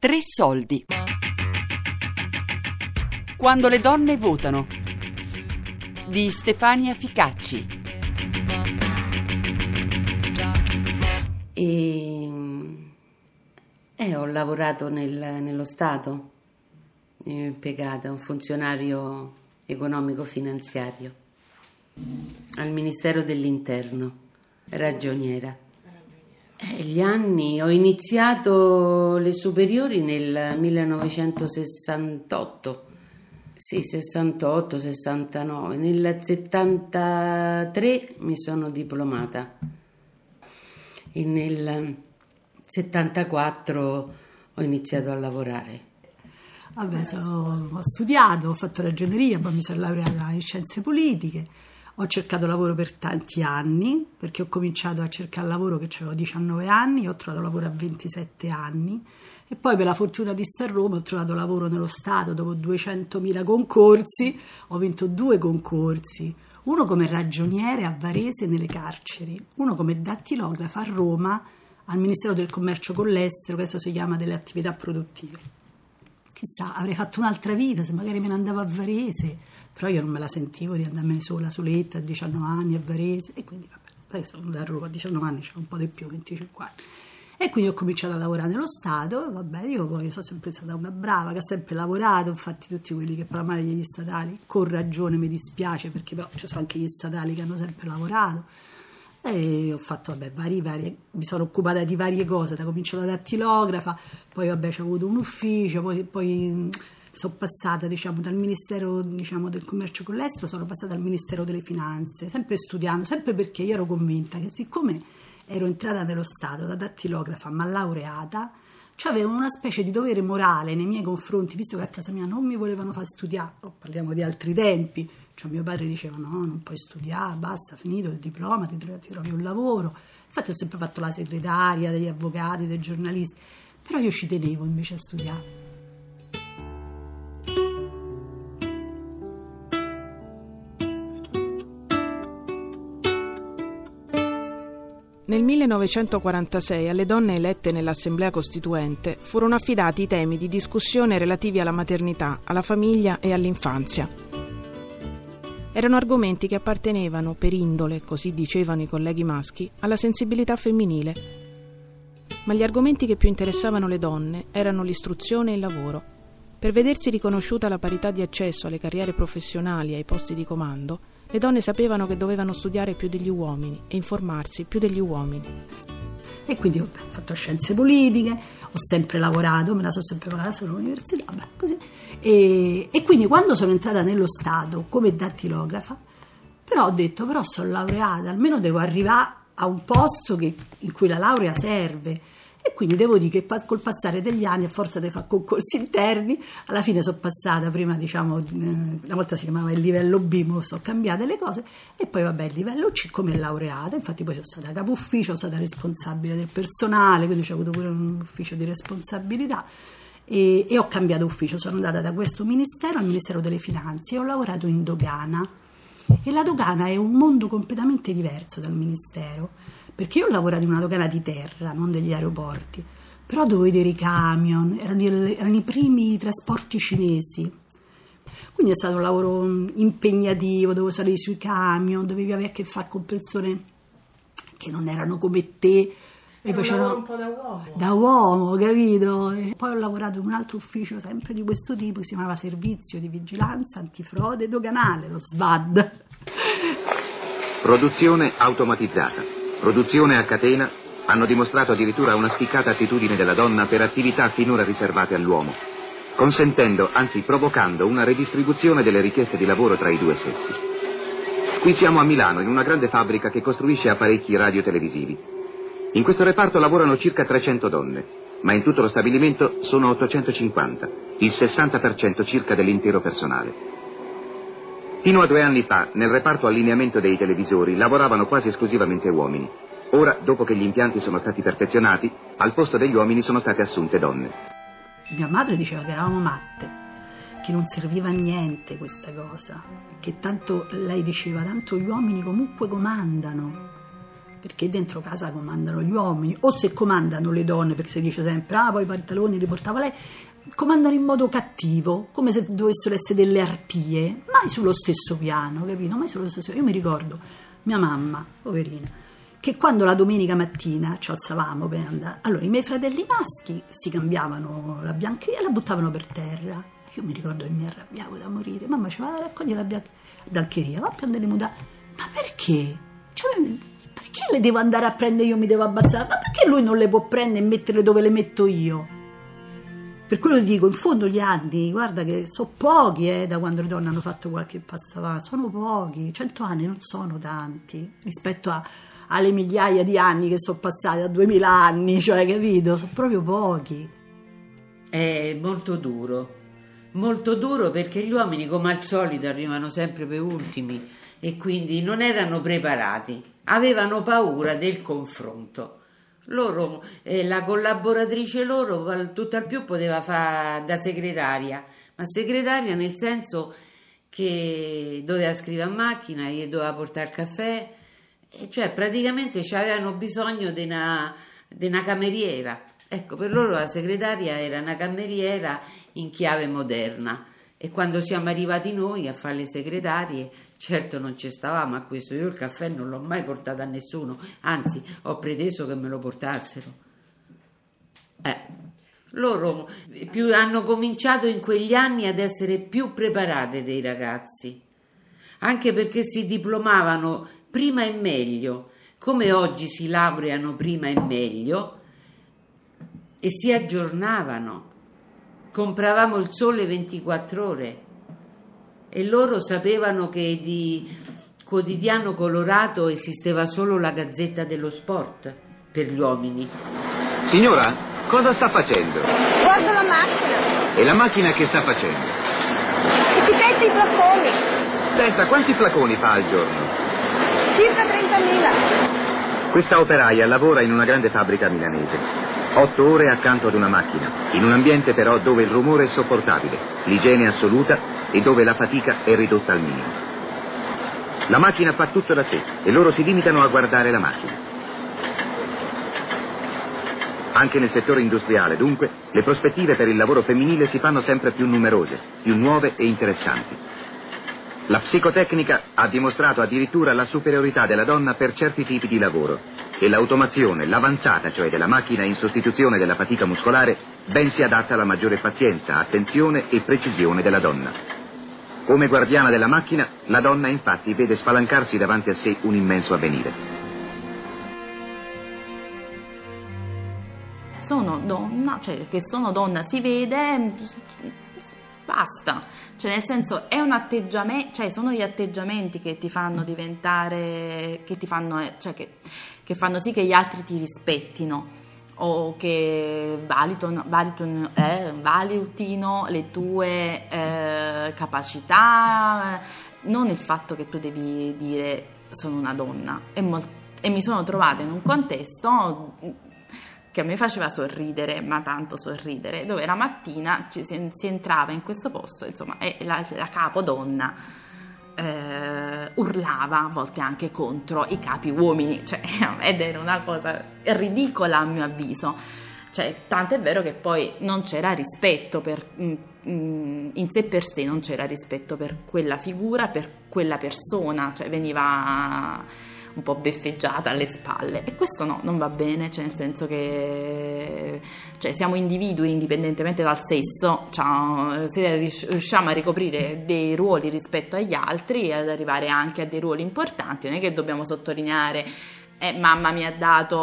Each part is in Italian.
Tre soldi. Quando le donne votano. Di Stefania Ficacci. E, eh, ho lavorato nel- nello Stato, impiegata, un funzionario economico-finanziario al Ministero dell'Interno, ragioniera. Eh, gli anni, ho iniziato le superiori nel 1968, sì, 68, 69, nel 73 mi sono diplomata. E nel 74 ho iniziato a lavorare. Vabbè, sono- ho studiato, ho fatto ragioneria, poi mi sono laureata in scienze politiche, ho cercato lavoro per tanti anni, perché ho cominciato a cercare lavoro che avevo 19 anni, ho trovato lavoro a 27 anni. E poi per la fortuna di a Roma ho trovato lavoro nello Stato. Dopo 200.000 concorsi, ho vinto due concorsi, uno come ragioniere a Varese nelle carceri, uno come dattilografa a Roma al Ministero del Commercio con l'Estero, che adesso si chiama delle attività produttive. Chissà, avrei fatto un'altra vita se magari me ne andavo a Varese, però io non me la sentivo di andarmene sola, soletta, a 19 anni a Varese, e quindi vabbè, poi sono da Roma a 19 anni, c'era un po' di più, 25 anni. E quindi ho cominciato a lavorare nello Stato, vabbè, io poi sono sempre stata una brava, che ha sempre lavorato, infatti tutti quelli che parlano male degli statali, con ragione mi dispiace, perché però ci sono anche gli statali che hanno sempre lavorato. E ho fatto, vabbè, vari, varie, mi sono occupata di varie cose, da cominciato da dattilografa, poi vabbè, ho avuto un ufficio, poi, poi sono passata diciamo, dal Ministero diciamo, del Commercio con l'Estero, sono passata al Ministero delle Finanze, sempre studiando, sempre perché io ero convinta che siccome ero entrata nello Stato da dattilografa ma laureata, cioè avevo una specie di dovere morale nei miei confronti, visto che a casa mia non mi volevano far studiare, oh, parliamo di altri tempi, cioè mio padre diceva no, non puoi studiare, basta, finito il diploma, ti trovi, un lavoro. Infatti ho sempre fatto la segretaria degli avvocati, dei giornalisti, però io ci tenevo invece a studiare. Nel 1946 alle donne elette nell'Assemblea Costituente furono affidati i temi di discussione relativi alla maternità, alla famiglia e all'infanzia. Erano argomenti che appartenevano, per indole, così dicevano i colleghi maschi, alla sensibilità femminile. Ma gli argomenti che più interessavano le donne erano l'istruzione e il lavoro. Per vedersi riconosciuta la parità di accesso alle carriere professionali e ai posti di comando, le donne sapevano che dovevano studiare più degli uomini e informarsi più degli uomini. E quindi ho fatto scienze politiche, ho sempre lavorato, me la sono sempre parlata all'università, vabbè, così. E, e quindi quando sono entrata nello Stato come dattilografa, però ho detto, però sono laureata, almeno devo arrivare a un posto che- in cui la laurea serve. E quindi devo dire che col passare degli anni, a forza di fare concorsi interni, alla fine sono passata, prima diciamo, eh, una volta si chiamava il livello B, mo sono cambiate le cose, e poi vabbè il livello C come laureata, infatti poi sono stata capo ufficio, sono stata responsabile del personale, quindi ho avuto pure un ufficio di responsabilità. E, e ho cambiato ufficio, sono andata da questo ministero al Ministero delle Finanze e ho lavorato in dogana. E la dogana è un mondo completamente diverso dal ministero, perché io ho lavorato in una dogana di terra, non degli aeroporti, però dovevo vedere i camion, erano, i- erano i primi trasporti cinesi. Quindi è stato un lavoro mm, impegnativo, dovevo salire sui camion, dovevi avere a che fare con persone che non erano come te. E facevano un po' da uomo. Da uomo, capito? E poi ho lavorato in un altro ufficio sempre di questo tipo, che si chiamava Servizio di Vigilanza Antifrode Doganale, lo SVAD. Produzione automatizzata, produzione a catena hanno dimostrato addirittura una spiccata attitudine della donna per attività finora riservate all'uomo, consentendo, anzi provocando, una redistribuzione delle richieste di lavoro tra i due sessi. Qui siamo a Milano, in una grande fabbrica che costruisce apparecchi radiotelevisivi. In questo reparto lavorano circa 300 donne, ma in tutto lo stabilimento sono 850, il 60% circa dell'intero personale. Fino a due anni fa, nel reparto allineamento dei televisori, lavoravano quasi esclusivamente uomini. Ora, dopo che gli impianti sono stati perfezionati, al posto degli uomini sono state assunte donne. Mia madre diceva che eravamo matte, che non serviva a niente questa cosa, che tanto lei diceva, tanto gli uomini comunque comandano. perché dentro casa comandano gli uomini, o se comandano le donne, perché si dice sempre, ah, poi i pantaloni li portava lei, comandano in modo cattivo, come se dovessero essere delle arpie, mai sullo stesso piano, capito? Mai sullo stesso Io mi ricordo mia mamma, poverina, che quando la domenica mattina ci alzavamo per andare, allora i miei fratelli maschi si cambiavano la biancheria e la buttavano per terra. Io mi ricordo che mi arrabbiavo da morire. Mamma ci va a raccogliere la biancheria, va a prendere le mutande. Ma perché? Cioè, perché le devo andare a prendere io mi devo abbassare? Ma perché lui non le può prendere e metterle dove le metto io? Per quello ti dico, in fondo gli anni, guarda che sono pochi eh, da quando le donne hanno fatto qualche passo avanti, sono pochi, cento anni non sono tanti rispetto a, alle migliaia di anni che sono passati, a duemila anni, cioè capito? Sono proprio pochi. È molto duro, molto duro perché gli uomini come al solito arrivano sempre per ultimi e quindi non erano preparati, avevano paura del confronto loro, eh, la collaboratrice loro tutt'al più poteva fare da segretaria, ma segretaria nel senso che doveva scrivere a macchina, gli doveva portare il caffè, cioè praticamente avevano bisogno di una, di una cameriera. Ecco, per loro la segretaria era una cameriera in chiave moderna e quando siamo arrivati noi a fare le segretarie Certo non ci stavamo a questo, io il caffè non l'ho mai portato a nessuno, anzi ho preteso che me lo portassero. Eh, loro più, hanno cominciato in quegli anni ad essere più preparate dei ragazzi, anche perché si diplomavano prima e meglio, come oggi si laureano prima e meglio, e si aggiornavano. Compravamo il sole 24 ore e loro sapevano che di quotidiano colorato esisteva solo la Gazzetta dello Sport per gli uomini. Signora, cosa sta facendo? Guardo la macchina. E la macchina che sta facendo? Etichetta i flaconi. Senta, quanti flaconi fa al giorno? Circa 30.000. Questa operaia lavora in una grande fabbrica milanese. Otto ore accanto ad una macchina, in un ambiente però dove il rumore è sopportabile, l'igiene assoluta e dove la fatica è ridotta al minimo. La macchina fa tutto da sé e loro si limitano a guardare la macchina. Anche nel settore industriale, dunque, le prospettive per il lavoro femminile si fanno sempre più numerose, più nuove e interessanti. La psicotecnica ha dimostrato addirittura la superiorità della donna per certi tipi di lavoro e l'automazione, l'avanzata cioè della macchina in sostituzione della fatica muscolare, ben si adatta alla maggiore pazienza, attenzione e precisione della donna. Come guardiana della macchina, la donna infatti vede spalancarsi davanti a sé un immenso avvenire. Sono donna, cioè che sono donna si vede, basta. Cioè, nel senso, è un atteggiamento, cioè, sono gli atteggiamenti che ti fanno diventare, che ti fanno, cioè, che, che fanno sì che gli altri ti rispettino o che valutino, valutino, eh, valutino le tue eh, capacità, non il fatto che tu devi dire sono una donna. E, molt- e mi sono trovata in un contesto che a me faceva sorridere, ma tanto sorridere, dove la mattina ci si, si entrava in questo posto, insomma, e la, la capodonna eh, urlava a volte anche contro i capi uomini, cioè, ed era una cosa ridicola a mio avviso. Cioè, è vero che poi non c'era rispetto per, mm, mm, in sé per sé, non c'era rispetto per quella figura, per quella persona, cioè veniva un po' beffeggiata alle spalle. E questo no, non va bene, cioè nel senso che cioè, siamo individui indipendentemente dal sesso, cioè, se riusciamo a ricoprire dei ruoli rispetto agli altri e ad arrivare anche a dei ruoli importanti, non è che dobbiamo sottolineare eh, mamma mi ha dato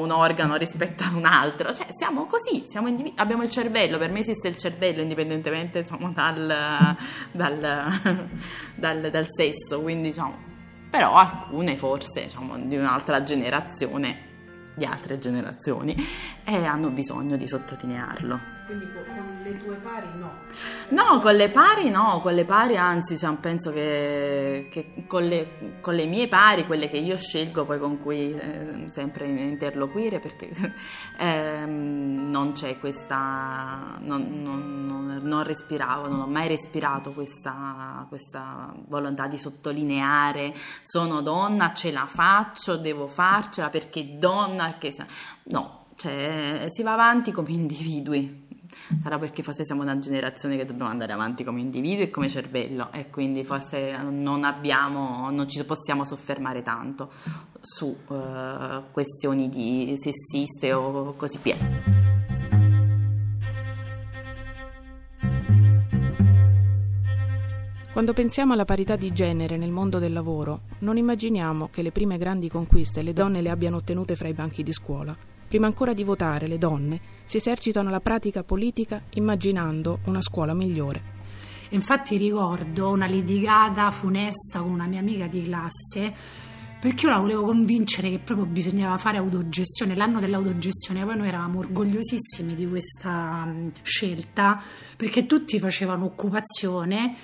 un organo rispetto ad un altro, cioè siamo così, siamo individu- abbiamo il cervello, per me esiste il cervello indipendentemente insomma, dal, dal, dal, dal sesso, quindi diciamo però alcune forse diciamo, di un'altra generazione, di altre generazioni, eh, hanno bisogno di sottolinearlo. Quindi con, le tue pari no? No, con le pari no, con le pari anzi cioè, penso che, che con, le, con, le, mie pari, quelle che io scelgo poi con cui eh, sempre interloquire perché eh, non c'è questa, non, non, non, non, respiravo, non ho mai respirato questa, questa volontà di sottolineare sono donna, ce la faccio, devo farcela perché donna, perché... no, cioè si va avanti come individui sarà perché forse siamo una generazione che dobbiamo andare avanti come individui e come cervello e quindi forse non abbiamo, non ci possiamo soffermare tanto su uh, questioni di sessiste o così via. Quando pensiamo alla parità di genere nel mondo del lavoro, non immaginiamo che le prime grandi conquiste le donne le abbiano ottenute fra i banchi di scuola. Prima ancora di votare, le donne si esercitano alla pratica politica immaginando una scuola migliore. Infatti ricordo una litigata funesta con una mia amica di classe perché io la volevo convincere che proprio bisognava fare autogestione, l'anno dell'autogestione, poi noi eravamo orgogliosissimi di questa mm, scelta perché tutti facevano occupazione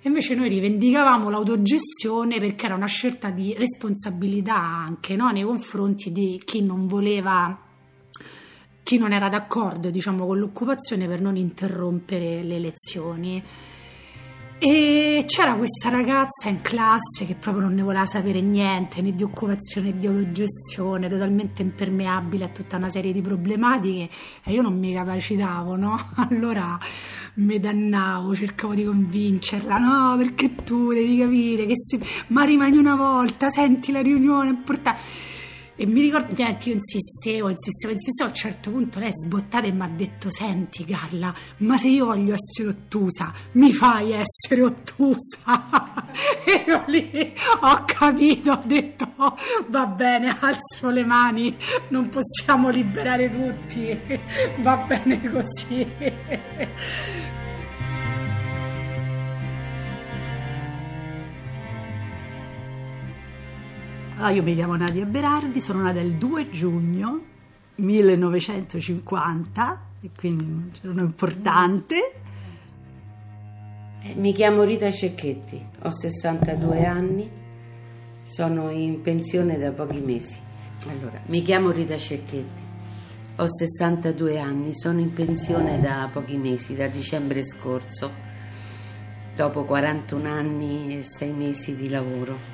e invece noi rivendicavamo l'autogestione perché era una scelta di responsabilità anche no? nei confronti di chi non voleva chi non era d'accordo diciamo, con l'occupazione per non interrompere le lezioni. E c'era questa ragazza in classe che proprio non ne voleva sapere niente né di occupazione né di autogestione, totalmente impermeabile a tutta una serie di problematiche e io non mi capacitavo, no? Allora mi dannavo, cercavo di convincerla, no, perché tu devi capire che se... ma rimani una volta, senti la riunione è importante e mi ricordo, niente, io insistevo, insistevo, insistevo. A un certo punto lei è sbottata e mi ha detto: Senti, Carla, ma se io voglio essere ottusa, mi fai essere ottusa? e io lì ho capito, ho detto: Va bene, alzo le mani, non possiamo liberare tutti, va bene così. Ah, io mi chiamo Nadia Berardi, sono nata il 2 giugno 1950 e quindi un giorno importante. Eh, mi chiamo Rita Cecchetti, ho 62 anni, sono in pensione da pochi mesi. Allora, mi chiamo Rita Cecchetti, ho 62 anni, sono in pensione da pochi mesi, da dicembre scorso, dopo 41 anni e 6 mesi di lavoro.